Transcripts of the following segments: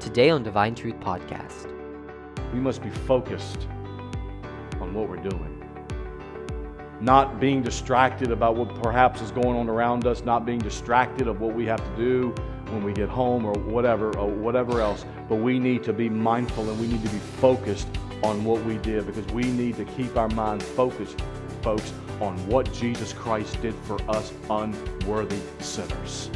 Today on Divine Truth Podcast. We must be focused on what we're doing. Not being distracted about what perhaps is going on around us, not being distracted of what we have to do when we get home or whatever or whatever else, but we need to be mindful and we need to be focused on what we did because we need to keep our minds focused, folks, on what Jesus Christ did for us unworthy sinners.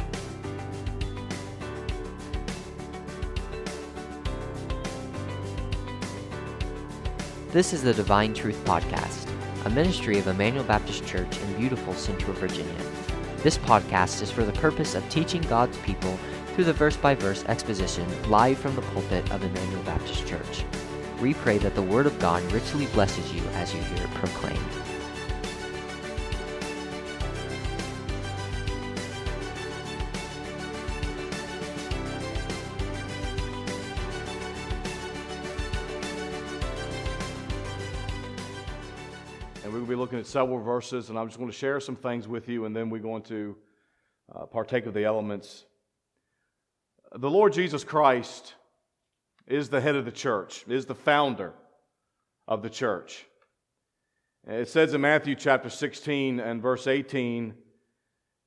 This is the Divine Truth Podcast, a ministry of Emmanuel Baptist Church in beautiful Central Virginia. This podcast is for the purpose of teaching God's people through the verse by verse exposition live from the pulpit of Emmanuel Baptist Church. We pray that the Word of God richly blesses you as you hear it proclaimed. And we will be looking at several verses, and I'm just going to share some things with you, and then we're going to uh, partake of the elements. The Lord Jesus Christ is the head of the church, is the founder of the church. It says in Matthew chapter 16 and verse 18,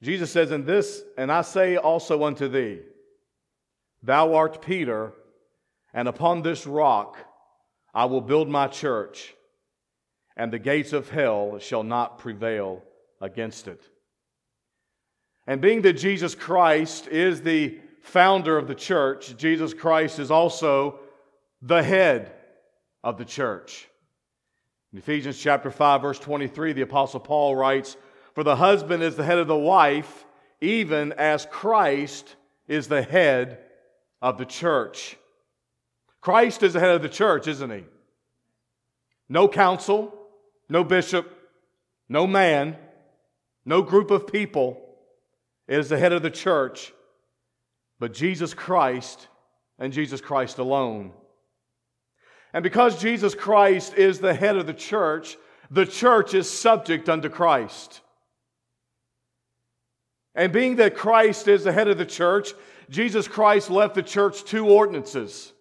Jesus says, In this, and I say also unto thee, Thou art Peter, and upon this rock I will build my church, and the gates of hell shall not prevail against it. And being that Jesus Christ is the founder of the church, Jesus Christ is also the head of the church. In Ephesians chapter 5 verse 23, the apostle Paul writes, "For the husband is the head of the wife, even as Christ is the head of the church." Christ is the head of the church, isn't he? No council, no bishop, no man, no group of people is the head of the church, but Jesus Christ and Jesus Christ alone. And because Jesus Christ is the head of the church, the church is subject unto Christ. And being that Christ is the head of the church, Jesus Christ left the church two ordinances.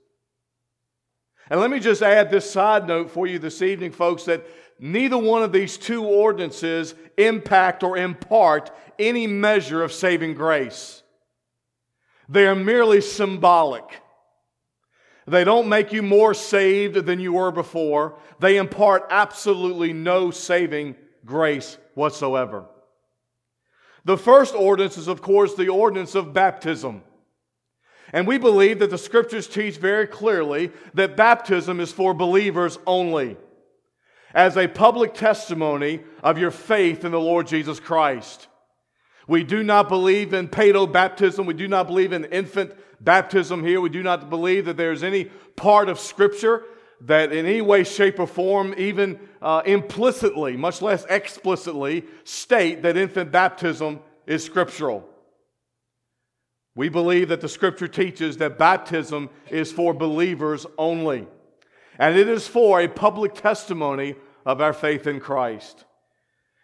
And let me just add this side note for you this evening, folks, that neither one of these two ordinances impact or impart any measure of saving grace. They are merely symbolic. They don't make you more saved than you were before. They impart absolutely no saving grace whatsoever. The first ordinance is, of course, the ordinance of baptism. And we believe that the scriptures teach very clearly that baptism is for believers only, as a public testimony of your faith in the Lord Jesus Christ. We do not believe in paedo baptism. We do not believe in infant baptism here. We do not believe that there's any part of Scripture that in any way, shape, or form, even uh, implicitly, much less explicitly, state that infant baptism is scriptural. We believe that the Scripture teaches that baptism is for believers only, and it is for a public testimony of our faith in Christ.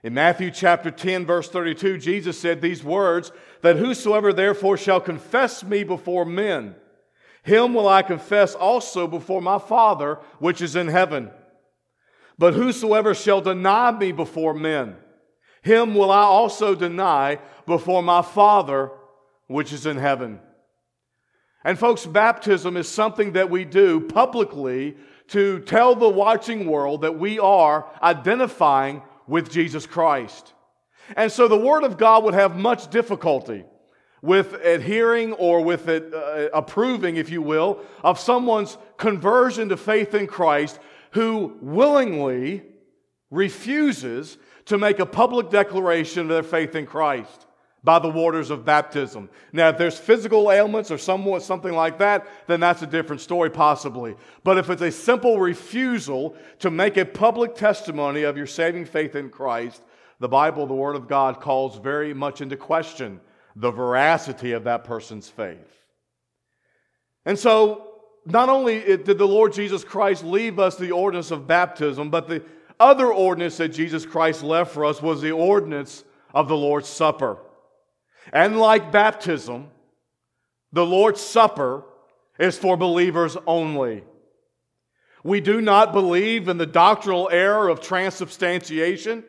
In Matthew chapter 10, verse 32, Jesus said these words that whosoever therefore shall confess me before men, him will I confess also before my Father which is in heaven. But whosoever shall deny me before men, him will I also deny before my Father which is in heaven. And folks, baptism is something that we do publicly to tell the watching world that we are identifying with Jesus Christ. And so the Word of God would have much difficulty with adhering or with it, uh, approving, if you will, of someone's conversion to faith in Christ who willingly refuses to make a public declaration of their faith in Christ by the waters of baptism. Now, if there's physical ailments or somewhat something like that, then that's a different story, possibly. But if it's a simple refusal to make a public testimony of your saving faith in Christ, the Bible, the Word of God, calls very much into question the veracity of that person's faith. And so, not only did the Lord Jesus Christ leave us the ordinance of baptism, but the other ordinance that Jesus Christ left for us was the ordinance of the Lord's Supper. And like baptism, the Lord's Supper is for believers only. We do not believe in the doctrinal error of transubstantiation.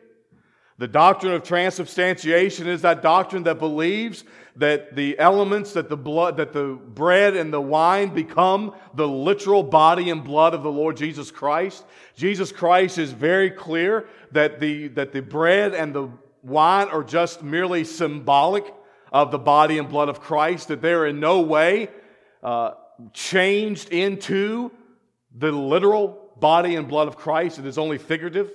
The doctrine of transubstantiation is that doctrine that believes that the elements, that the blood, that the bread and the wine become the literal body and blood of the Lord Jesus Christ. Jesus Christ is very clear that the, that the bread and the wine are just merely symbolic of the body and blood of Christ, that they're in no way uh, changed into the literal body and blood of Christ. It is only figurative.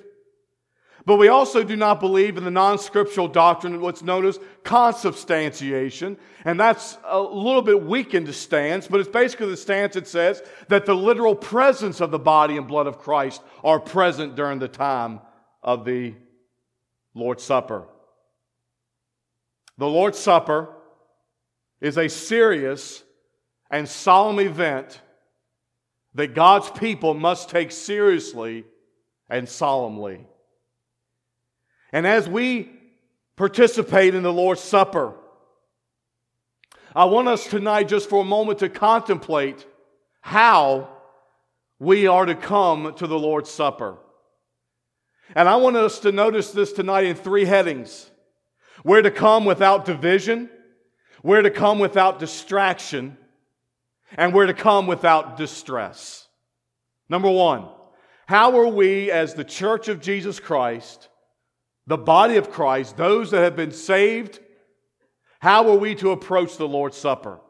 But we also do not believe in the non scriptural doctrine of what's known as consubstantiation. And that's a little bit weakened stance, but it's basically the stance that says that the literal presence of the body and blood of Christ are present during the time of the Lord's Supper. The Lord's Supper is a serious and solemn event that God's people must take seriously and solemnly. And as we participate in the Lord's Supper, I want us tonight, just for a moment, to contemplate how we are to come to the Lord's Supper. And I want us to notice this tonight in three headings. We're to come without division, we're to come without distraction, and we're to come without distress. Number one, how are we as the church of Jesus Christ the body of Christ, those that have been saved, how are we to approach the Lord's Supper?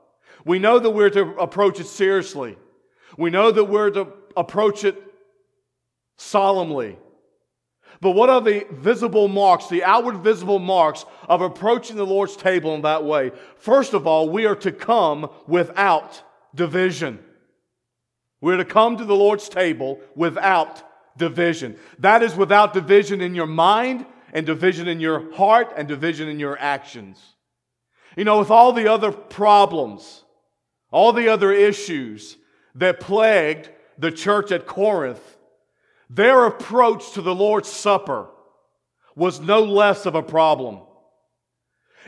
We know that we're to approach it seriously. We know that we're to approach it solemnly. But what are the visible marks, the outward visible marks of approaching the Lord's table in that way? First of all, we are to come without division. We're to come to the Lord's table without division. That is without division in your mind, and division in your heart and division in your actions. You know, with all the other problems, all the other issues that plagued the church at Corinth, their approach to the Lord's Supper was no less of a problem.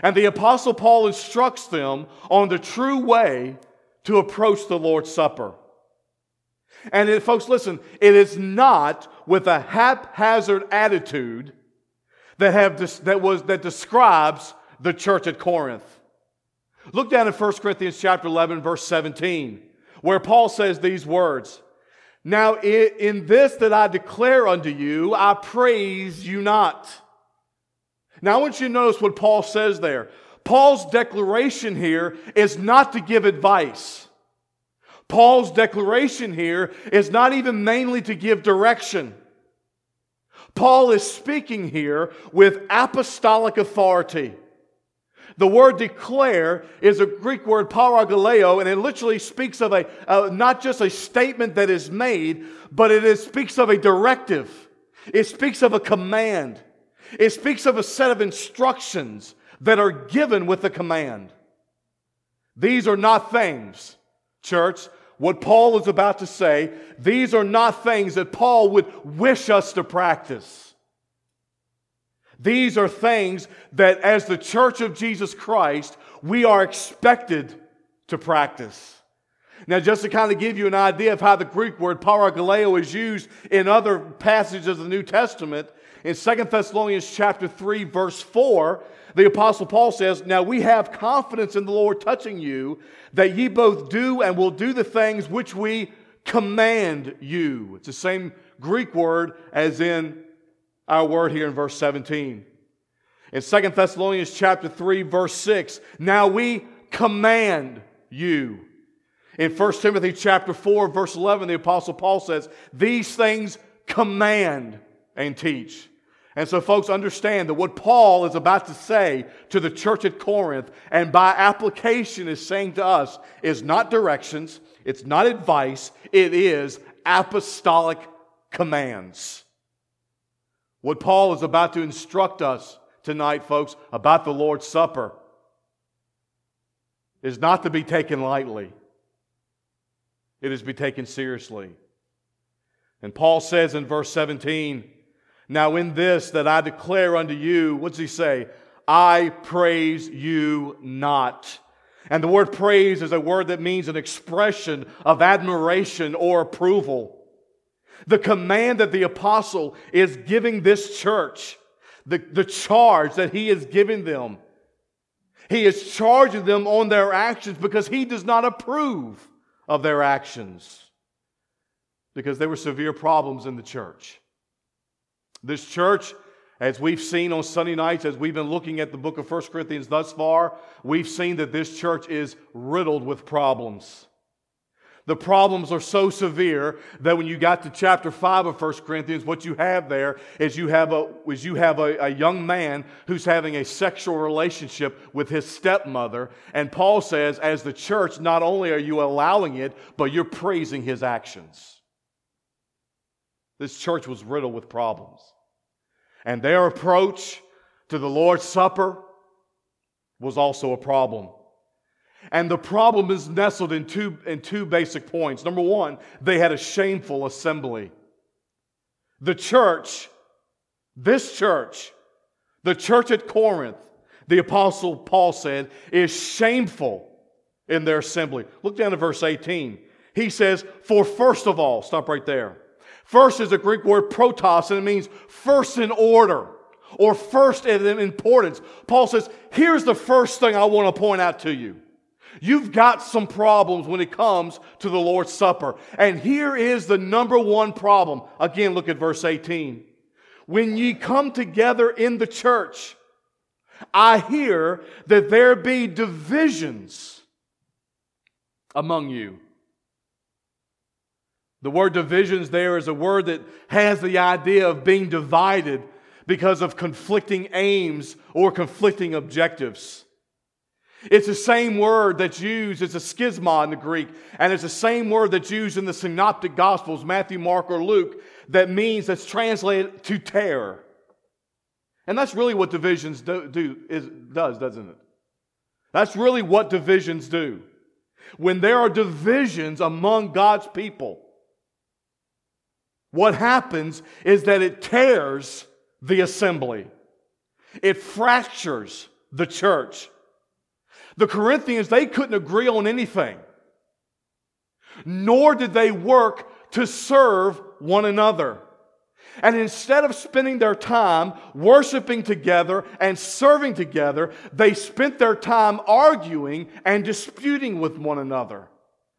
And the Apostle Paul instructs them on the true way to approach the Lord's Supper. And it, folks, listen, it is not with a haphazard attitude that, have, that, was, that describes the church at Corinth. Look down in 1 Corinthians chapter 11, verse 17, where Paul says these words. Now, in this that I declare unto you, I praise you not. Now, I want you to notice what Paul says there. Paul's declaration here is not to give advice. Paul's declaration here is not even mainly to give direction. Paul is speaking here with apostolic authority. The word declare is a Greek word parangello, and it literally speaks of a not just a statement that is made, but it is, speaks of a directive. It speaks of a command. It speaks of a set of instructions that are given with the command. These are not things, church, what Paul is about to say, these are not things that Paul would wish us to practice. These are things that, as the church of Jesus Christ, we are expected to practice. Now, just to kind of give you an idea of how the Greek word parangello is used in other passages of the New Testament, in 2 Thessalonians chapter 3, verse 4, the Apostle Paul says, Now we have confidence in the Lord touching you, that ye both do and will do the things which we command you. It's the same Greek word as in our word here in verse 17. In 2 Thessalonians chapter 3, verse 6, now we command you. In 1 Timothy chapter 4, verse 11, the Apostle Paul says, These things command and teach. And so, folks, understand that what Paul is about to say to the church at Corinth, and by application is saying to us, is not directions, it's not advice, it is apostolic commands. What Paul is about to instruct us tonight, folks, about the Lord's Supper is not to be taken lightly, it is to be taken seriously. And Paul says in verse 17, now, in this that I declare unto you, what does he say? I praise you not. And the word praise is a word that means an expression of admiration or approval. The command that the apostle is giving this church, the, the charge that he is giving them, he is charging them on their actions because he does not approve of their actions because there were severe problems in the church. This church, as we've seen on Sunday nights, as we've been looking at the book of 1 Corinthians thus far, we've seen that this church is riddled with problems. The problems are so severe that when you got to chapter 5 of 1 Corinthians, what you have there is you have a, is you have a, a young man who's having a sexual relationship with his stepmother. And Paul says, as the church, not only are you allowing it, but you're praising his actions. This church was riddled with problems. And their approach to the Lord's Supper was also a problem. And the problem is nestled in two, in two basic points. Number one, they had a shameful assembly. The church, this church, the church at Corinth, the Apostle Paul said, is shameful in their assembly. Look down at verse 18. He says, For first of all, stop right there. First is a Greek word protos, and it means first in order or first in importance. Paul says, Here's the first thing I want to point out to you. You've got some problems when it comes to the Lord's Supper. And here is the number one problem. Again, look at verse 18. When ye come together in the church, I hear that there be divisions among you. The word divisions there is a word that has the idea of being divided because of conflicting aims or conflicting objectives. It's the same word that's used, it's a schisma in the Greek, and it's the same word that's used in the synoptic gospels, Matthew, Mark, or Luke, that means that's translated to tear. And that's really what divisions do, do is, does, doesn't it? That's really what divisions do. When there are divisions among God's people, what happens is that it tears the assembly, it fractures the church. The Corinthians, they couldn't agree on anything, nor did they work to serve one another. And instead of spending their time worshiping together and serving together, they spent their time arguing and disputing with one another.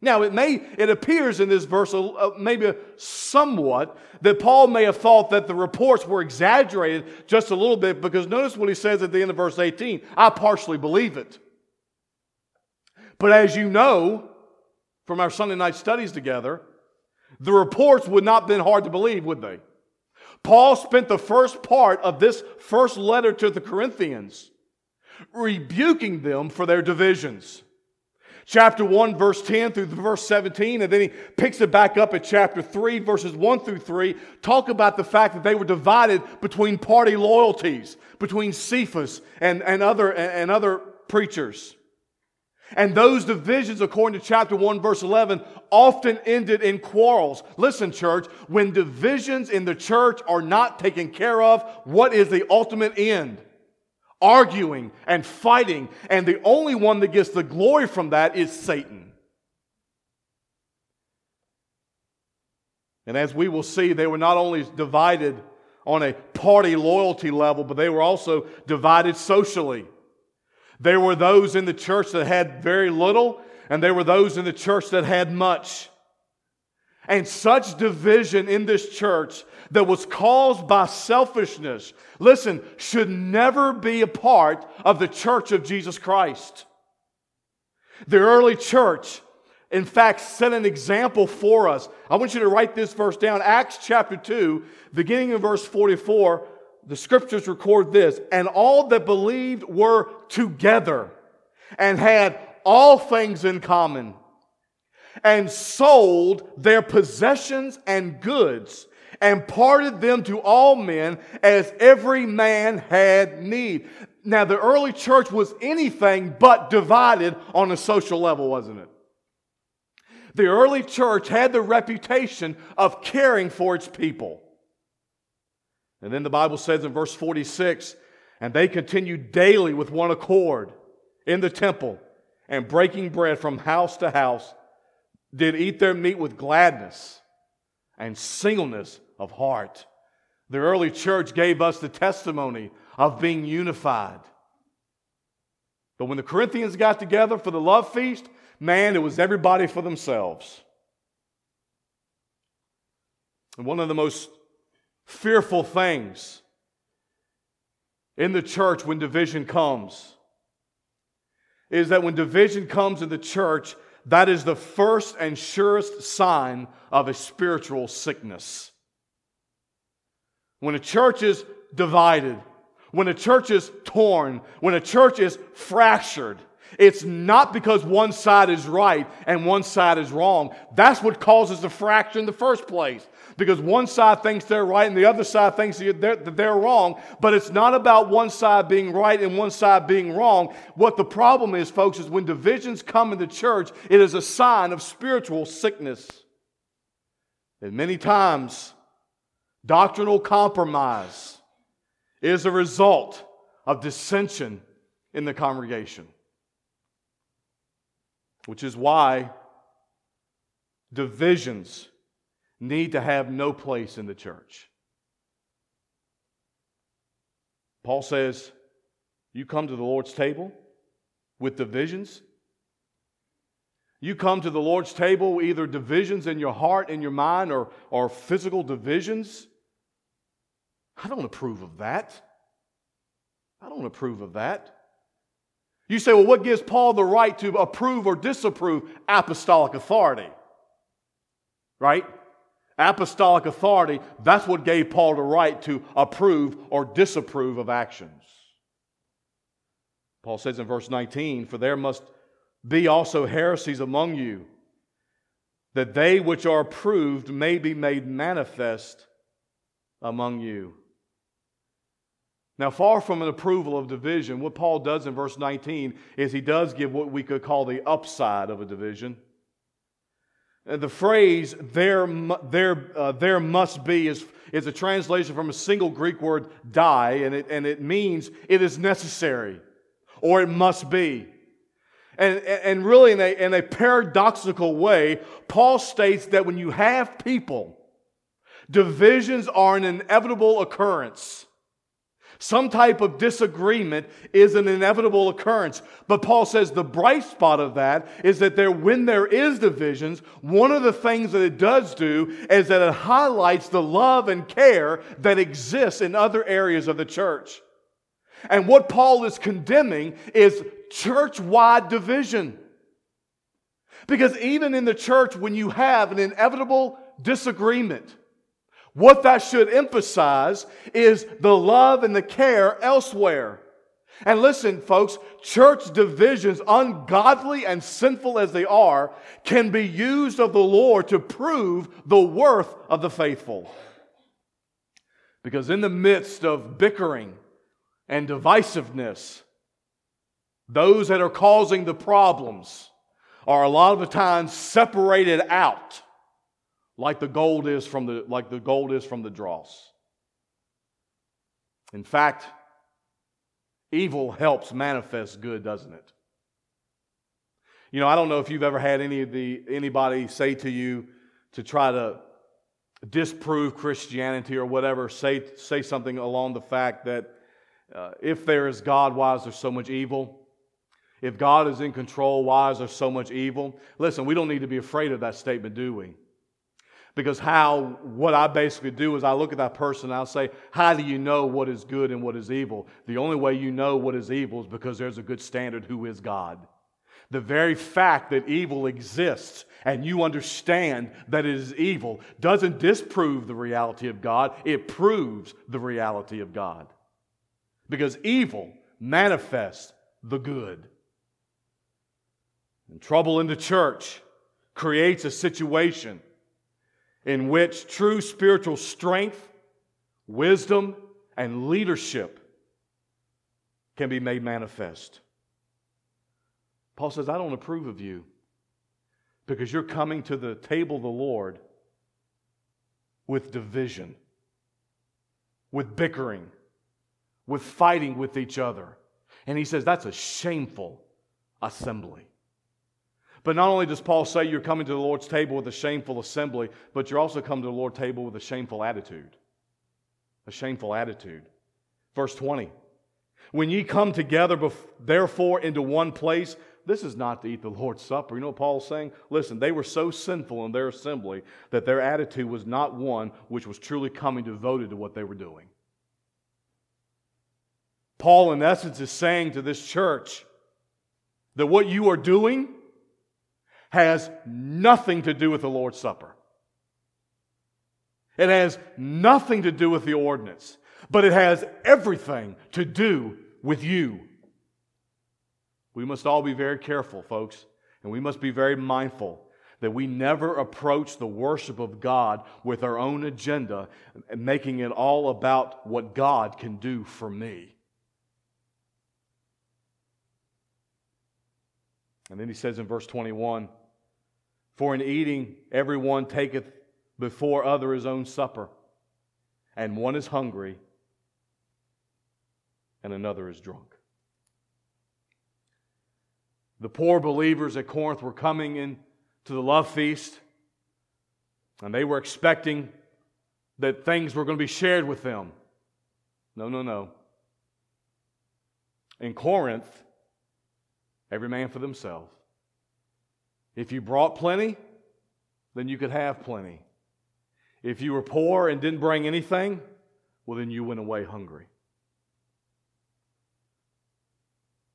Now, it may, it appears in this verse, uh, maybe somewhat, that Paul may have thought that the reports were exaggerated just a little bit because notice what he says at the end of verse 18. I partially believe it. But as you know from our Sunday night studies together, the reports would not have been hard to believe, would they? Paul spent the first part of this first letter to the Corinthians rebuking them for their divisions chapter 1, verse 10 through verse 17, and then he picks it back up at chapter 3, verses 1 through 3, talk about the fact that they were divided between party loyalties, between Cephas and, and, other, and other preachers. And those divisions, according to chapter 1, verse 11, often ended in quarrels. Listen, church, when divisions in the church are not taken care of, what is the ultimate end? arguing and fighting, and the only one that gets the glory from that is Satan. And as we will see, they were not only divided on a party loyalty level, but they were also divided socially. There were those in the church that had very little, and there were those in the church that had much. And such division in this church that was caused by selfishness, listen, should never be a part of the church of Jesus Christ. The early church, in fact, set an example for us. I want you to write this verse down. Acts chapter 2, beginning in verse 44, the scriptures record this And all that believed were together and had all things in common and sold their possessions and goods and parted them to all men as every man had need. Now, the early church was anything but divided on a social level, wasn't it? The early church had the reputation of caring for its people. And then the Bible says in verse 46 and they continued daily with one accord in the temple and breaking bread from house to house, did eat their meat with gladness and singleness of heart. The early church gave us the testimony of being unified. But when the Corinthians got together for the love feast, man, it was everybody for themselves. And one of the most fearful things in the church when division comes is that when division comes in the church, that is the first and surest sign of a spiritual sickness. When a church is divided, when a church is torn, when a church is fractured, it's not because one side is right and one side is wrong. That's what causes the fracture in the first place. Because one side thinks they're right and the other side thinks that they're wrong. But it's not about one side being right and one side being wrong. What the problem is, folks, is when divisions come in the church, it is a sign of spiritual sickness. And many times, doctrinal compromise is a result of dissension in the congregation which is why divisions need to have no place in the church. Paul says, You come to the Lord's table with divisions. You come to the Lord's table, either divisions in your heart and your mind or, or physical divisions. I don't approve of that. I don't approve of that. You say, well, what gives Paul the right to approve or disapprove apostolic authority? Right? Apostolic authority, that's what gave Paul the right to approve or disapprove of actions. Paul says in verse 19, For there must be also heresies among you, that they which are approved may be made manifest among you. Now, far from an approval of division, what Paul does in verse 19 is he does give what we could call the upside of a division. And the phrase there, there, uh, there must be is, is a translation from a single Greek word, dei, and it, and it means it is necessary or it must be. And, and really, in a, in a paradoxical way, Paul states that when you have people, divisions are an inevitable occurrence. Some type of disagreement is an inevitable occurrence. But Paul says the bright spot of that is that there, when there is divisions, one of the things that it does do is that it highlights the love and care that exists in other areas of the church. And what Paul is condemning is church wide division. Because even in the church, when you have an inevitable disagreement, what that should emphasize is the love and the care elsewhere. And listen, folks, church divisions, ungodly and sinful as they are, can be used of the Lord to prove the worth of the faithful. Because in the midst of bickering and divisiveness, those that are causing the problems are a lot of the times separated out like the gold is from the, like the, gold is from the dross. In fact, evil helps manifest good, doesn't it? You know, I don't know if you've ever had any of the anybody say to you to try to disprove Christianity or whatever, say, say something along the fact that uh, if there is God, why is there so much evil? If God is in control, why is there so much evil? Listen, we don't need to be afraid of that statement, do we? Because how, what I basically do is I look at that person and I'll say, How do you know what is good and what is evil? The only way you know what is evil is because there's a good standard who is God. The very fact that evil exists and you understand that it is evil doesn't disprove the reality of God, it proves the reality of God. Because evil manifests the good. And trouble in the church creates a situation in which true spiritual strength, wisdom, and leadership can be made manifest. Paul says, I don't approve of you because you're coming to the table of the Lord with division, with bickering, with fighting with each other. And he says, that's a shameful assembly. But not only does Paul say you're coming to the Lord's table with a shameful assembly, but you're also coming to the Lord's table with a shameful attitude. A shameful attitude. Verse 20. When ye come together, therefore, into one place, this is not to eat the Lord's Supper. You know what Paul's saying? Listen, they were so sinful in their assembly that their attitude was not one which was truly coming devoted to what they were doing. Paul, in essence, is saying to this church that what you are doing has nothing to do with the Lord's Supper. It has nothing to do with the ordinance, but it has everything to do with you. We must all be very careful, folks, and we must be very mindful that we never approach the worship of God with our own agenda making it all about what God can do for me. And then he says in verse 21 For in eating, everyone taketh before other his own supper, and one is hungry, and another is drunk. The poor believers at Corinth were coming in to the love feast, and they were expecting that things were going to be shared with them. No, no, no. In Corinth, every man for themselves. If you brought plenty, then you could have plenty. If you were poor and didn't bring anything, well, then you went away hungry.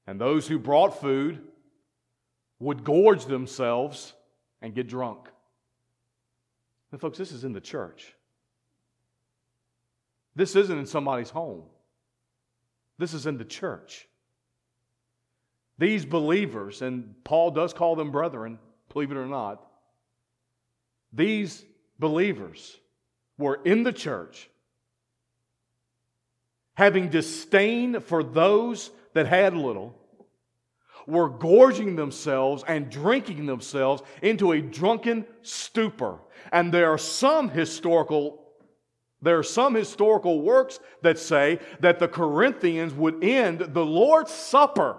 And those who brought food would gorge themselves and get drunk. And, folks, this is in the church. This isn't in somebody's home. This is in the church. These believers, and Paul does call them brethren, believe it or not, these believers were in the church having disdain for those that had little, were gorging themselves and drinking themselves into a drunken stupor. And there are some historical there are some historical works that say that the Corinthians would end the Lord's Supper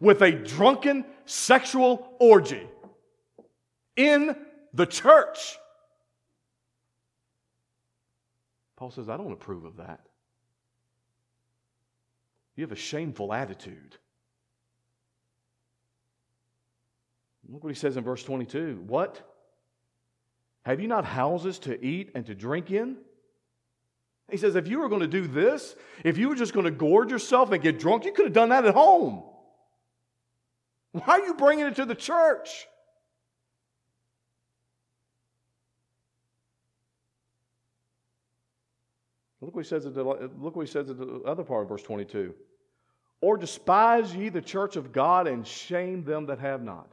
with a drunken sexual orgy in the church. Paul says, I don't approve of that. You have a shameful attitude. Look what he says in verse 22. What? Have you not houses to eat and to drink in? He says, if you were going to do this, if you were just going to gorge yourself and get drunk, you could have done that at home. Why are you bringing it to the church? Look what he says at the, look what he says at the other part of verse 22. Or despise ye the church of God and shame them that have not.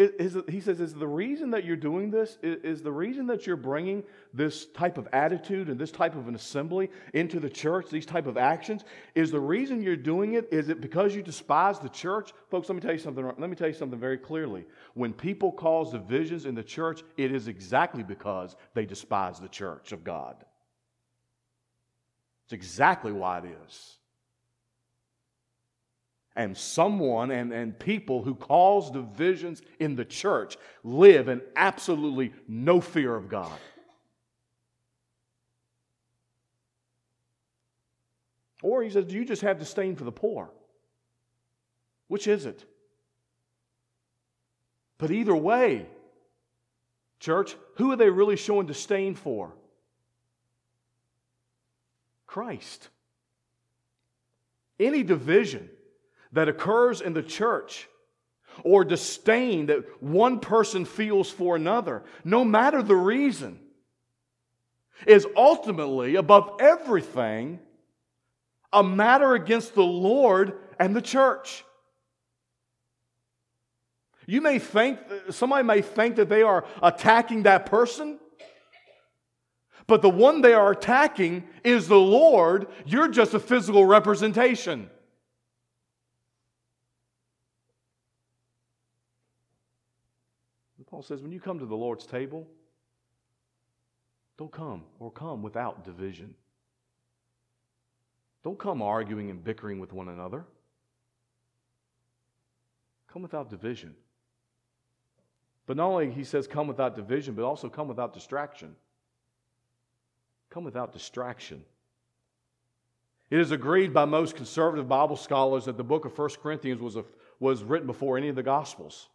Is, he says, is the reason that you're doing this, is, is, the reason that you're bringing this type of attitude and this type of an assembly into the church, these type of actions, is the reason you're doing it, is it because you despise the church? Folks, let me tell you something, let me tell you something very clearly. When people cause divisions in the church, it is exactly because they despise the church of God. It's exactly why it is and someone and, and people who cause divisions in the church live in absolutely no fear of God. Or he says, Do you just have disdain for the poor? Which is it? But either way, church, who are they really showing disdain for? Christ. Any division that occurs in the church or disdain that one person feels for another, no matter the reason, is ultimately, above everything, a matter against the Lord and the church. You may think, somebody may think that they are attacking that person, but the one they are attacking is the Lord. You're just a physical representation. Paul says, when you come to the Lord's table, don't come or come without division. Don't come arguing and bickering with one another. Come without division. But not only he says come without division, but also come without distraction. Come without distraction. It is agreed by most conservative Bible scholars that the book of 1 Corinthians was, a, was written before any of the Gospels.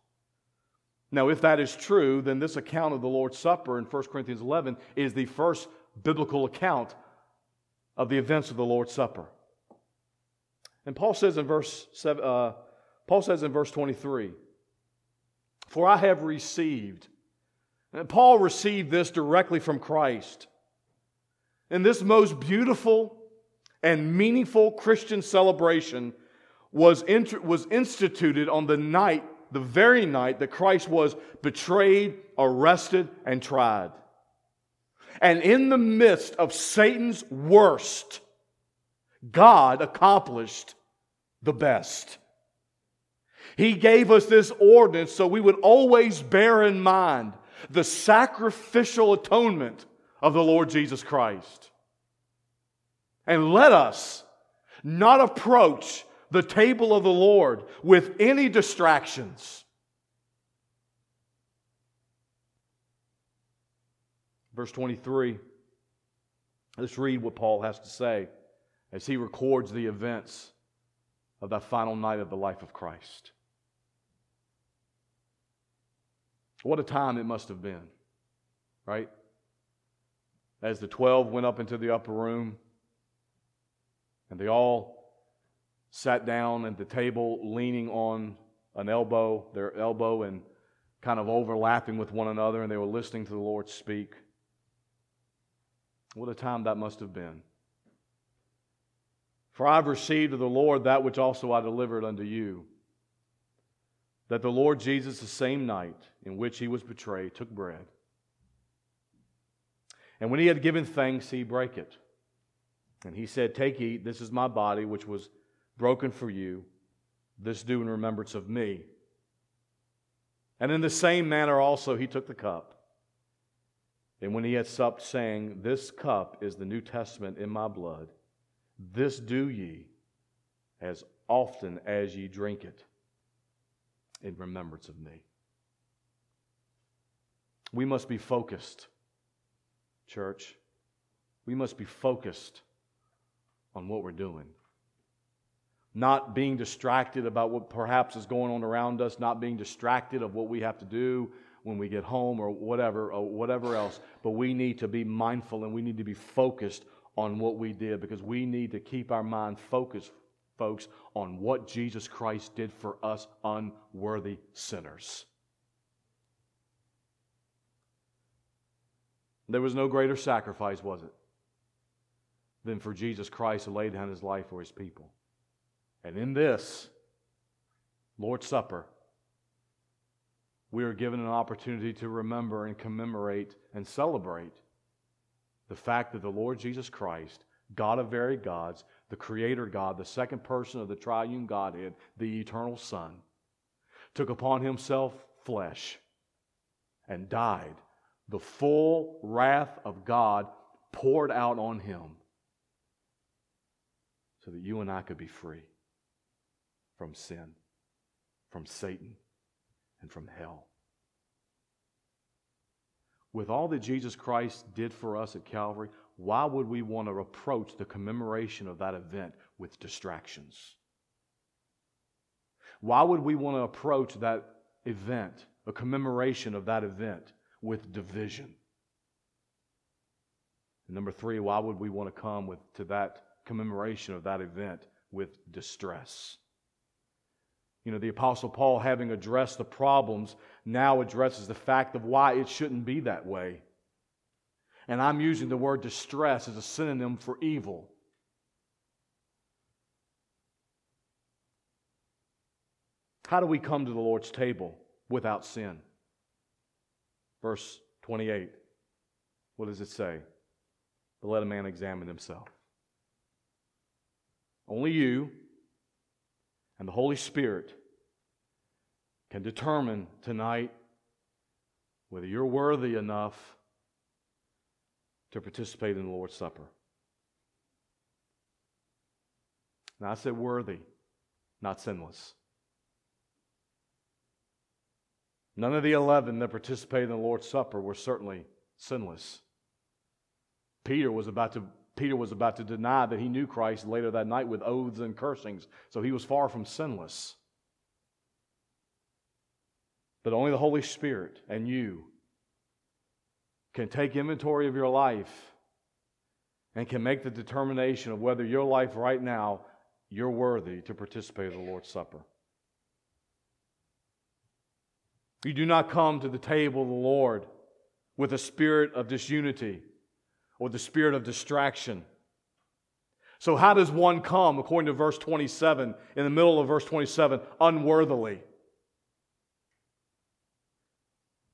Now, if that is true, then this account of the Lord's Supper in 1 Corinthians 11 is the first biblical account of the events of the Lord's Supper. And Paul says in verse, uh, Paul says in verse 23, For I have received, and Paul received this directly from Christ. And this most beautiful and meaningful Christian celebration was, int- was instituted on the night, the very night that Christ was betrayed, arrested, and tried. And in the midst of Satan's worst, God accomplished the best. He gave us this ordinance so we would always bear in mind the sacrificial atonement of the Lord Jesus Christ. And let us not approach the table of the Lord with any distractions. Verse 23, let's read what Paul has to say as he records the events of that final night of the life of Christ. What a time it must have been, right? As the 12 went up into the upper room and they all sat down at the table leaning on an elbow, their elbow, and kind of overlapping with one another, and they were listening to the Lord speak. What a time that must have been. For I've received of the Lord that which also I delivered unto you. That the Lord Jesus, the same night in which he was betrayed, took bread. And when he had given thanks, he brake it. And he said, Take, eat, this is my body, which was broken for you. This do in remembrance of me. And in the same manner also he took the cup. And when he had supped, saying, This cup is the New Testament in my blood. This do ye as often as ye drink it in remembrance of me. We must be focused, church. We must be focused on what we're doing. Not being distracted about what perhaps is going on around us, not being distracted of what we have to do when we get home or whatever or whatever else, but we need to be mindful and we need to be focused on what we did because we need to keep our mind focused, folks, on what Jesus Christ did for us unworthy sinners. There was no greater sacrifice, was it, than for Jesus Christ to lay down his life for his people. And in this Lord's Supper, we are given an opportunity to remember and commemorate and celebrate the fact that the Lord Jesus Christ, God of very gods, the Creator God, the second person of the triune Godhead, the eternal Son, took upon himself flesh and died. The full wrath of God poured out on him so that you and I could be free from sin, from Satan, and from hell with all that Jesus Christ did for us at Calvary, why would we want to approach the commemoration of that event with distractions? Why would we want to approach that event, a commemoration of that event, with division? And number three, why would we want to come with, to that commemoration of that event with distress? You know, the Apostle Paul, having addressed the problems, now addresses the fact of why it shouldn't be that way. And I'm using the word distress as a synonym for evil. How do we come to the Lord's table without sin? Verse 28. What does it say? But let a man examine himself. Only you and the Holy Spirit can determine tonight whether you're worthy enough to participate in the Lord's Supper. Now, I said worthy, not sinless. None of the 11 that participated in the Lord's Supper were certainly sinless. Peter was about to Peter was about to deny that he knew Christ later that night with oaths and cursings, so he was far from sinless. But only the Holy Spirit and you can take inventory of your life and can make the determination of whether your life right now you're worthy to participate in the Lord's Supper. You do not come to the table of the Lord with a spirit of disunity or the spirit of distraction. So, how does one come, according to verse 27, in the middle of verse 27, unworthily?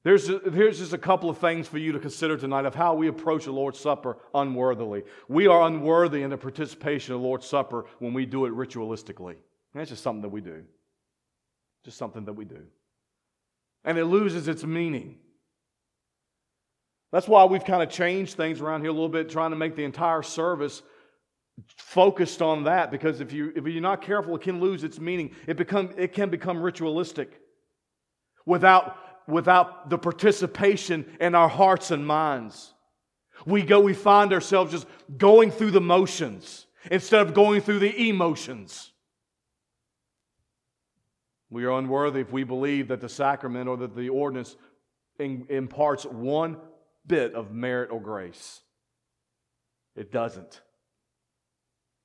There's, here's just a couple of things for you to consider tonight of how we approach the Lord's Supper unworthily. We are unworthy in the participation of the Lord's Supper when we do it ritualistically. That's just something that we do. Just something that we do. And it loses its meaning. That's why we've kind of changed things around here a little bit, trying to make the entire service focused on that. Because if, you, if you're not careful, it can lose its meaning. It, become, it can become ritualistic without without the participation in our hearts and minds. We go, we find ourselves just going through the motions instead of going through the emotions. We are unworthy if we believe that the sacrament or that the ordinance imparts one bit of merit or grace. It doesn't.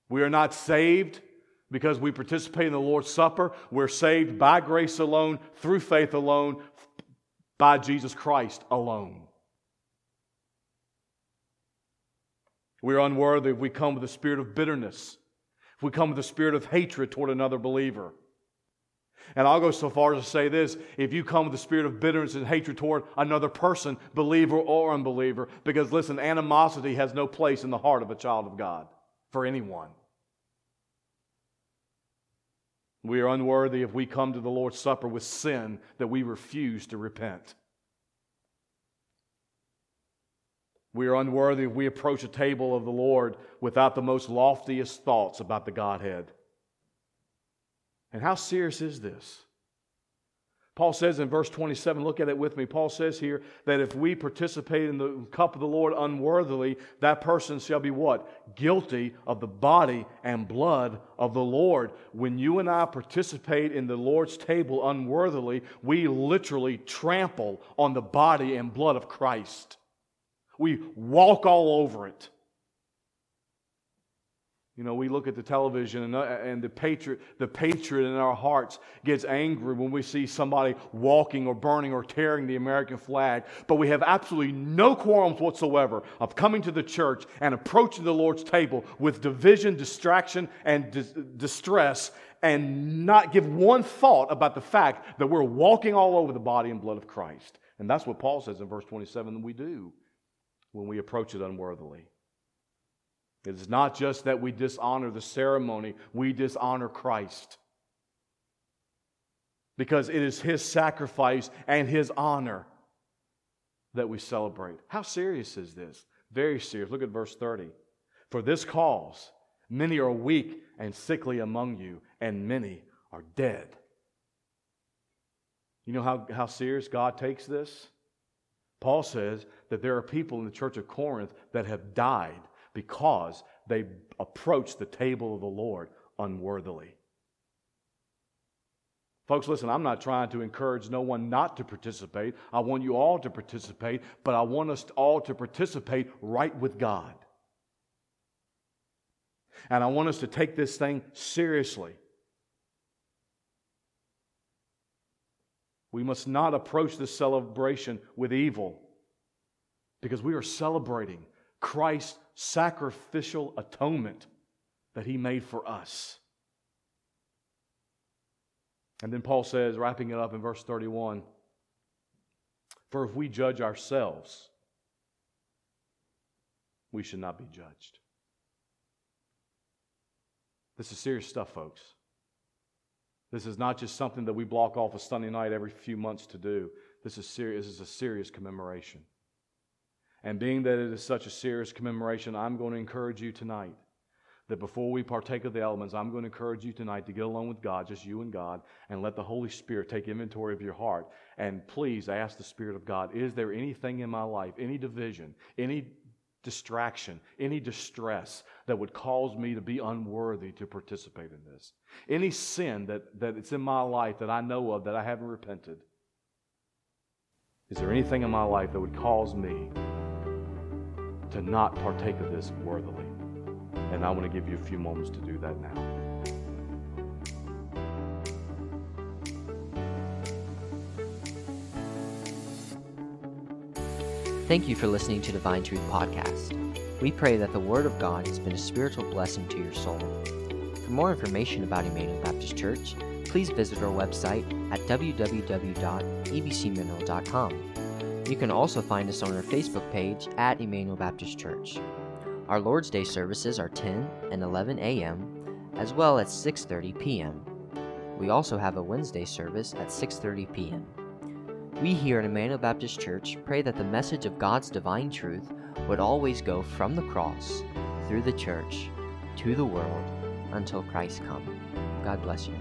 We are not saved because we participate in the Lord's Supper. We're saved by grace alone, through faith alone, by Jesus Christ alone. We're unworthy if we come with a spirit of bitterness, if we come with a spirit of hatred toward another believer. And I'll go so far as to say this if you come with a spirit of bitterness and hatred toward another person, believer or unbeliever, because listen, animosity has no place in the heart of a child of God for anyone. We are unworthy if we come to the Lord's Supper with sin that we refuse to repent. We are unworthy if we approach a table of the Lord without the most loftiest thoughts about the Godhead. And how serious is this? Paul says in verse 27, look at it with me. Paul says here that if we participate in the cup of the Lord unworthily, that person shall be what? Guilty of the body and blood of the Lord. When you and I participate in the Lord's table unworthily, we literally trample on the body and blood of Christ. We walk all over it. You know, we look at the television and, uh, and the, patriot, the patriot in our hearts gets angry when we see somebody walking or burning or tearing the American flag. But we have absolutely no qualms whatsoever of coming to the church and approaching the Lord's table with division, distraction, and dis- distress and not give one thought about the fact that we're walking all over the body and blood of Christ. And that's what Paul says in verse 27 that we do when we approach it unworthily. It is not just that we dishonor the ceremony, we dishonor Christ. Because it is His sacrifice and His honor that we celebrate. How serious is this? Very serious. Look at verse 30. For this cause, many are weak and sickly among you, and many are dead. You know how, how serious God takes this? Paul says that there are people in the church of Corinth that have died because they approached the table of the Lord unworthily. Folks, listen, I'm not trying to encourage no one not to participate. I want you all to participate, but I want us all to participate right with God. And I want us to take this thing seriously. We must not approach this celebration with evil because we are celebrating Christ's sacrificial atonement that he made for us. And then Paul says, wrapping it up in verse 31 For if we judge ourselves, we should not be judged. This is serious stuff, folks. This is not just something that we block off a Sunday night every few months to do. This is serious. This is a serious commemoration. And being that it is such a serious commemoration, I'm going to encourage you tonight that before we partake of the elements, I'm going to encourage you tonight to get alone with God, just you and God, and let the Holy Spirit take inventory of your heart. And please ask the Spirit of God, is there anything in my life, any division, any distraction, any distress that would cause me to be unworthy to participate in this? Any sin that, that it's in my life that I know of that I haven't repented? Is there anything in my life that would cause me to not partake of this worthily? And I want to give you a few moments to do that now. Thank you for listening to Divine Truth Podcast. We pray that the Word of God has been a spiritual blessing to your soul. For more information about Emmanuel Baptist Church, please visit our website at www.ebcmineral.com. You can also find us on our Facebook page at Emmanuel Baptist Church. Our Lord's Day services are 10 and 11 a.m., as well as 6:30 p.m. We also have a Wednesday service at 6:30 p.m. We here at Emmanuel Baptist Church pray that the message of God's divine truth would always go from the cross, through the church, to the world, until Christ come. God bless you.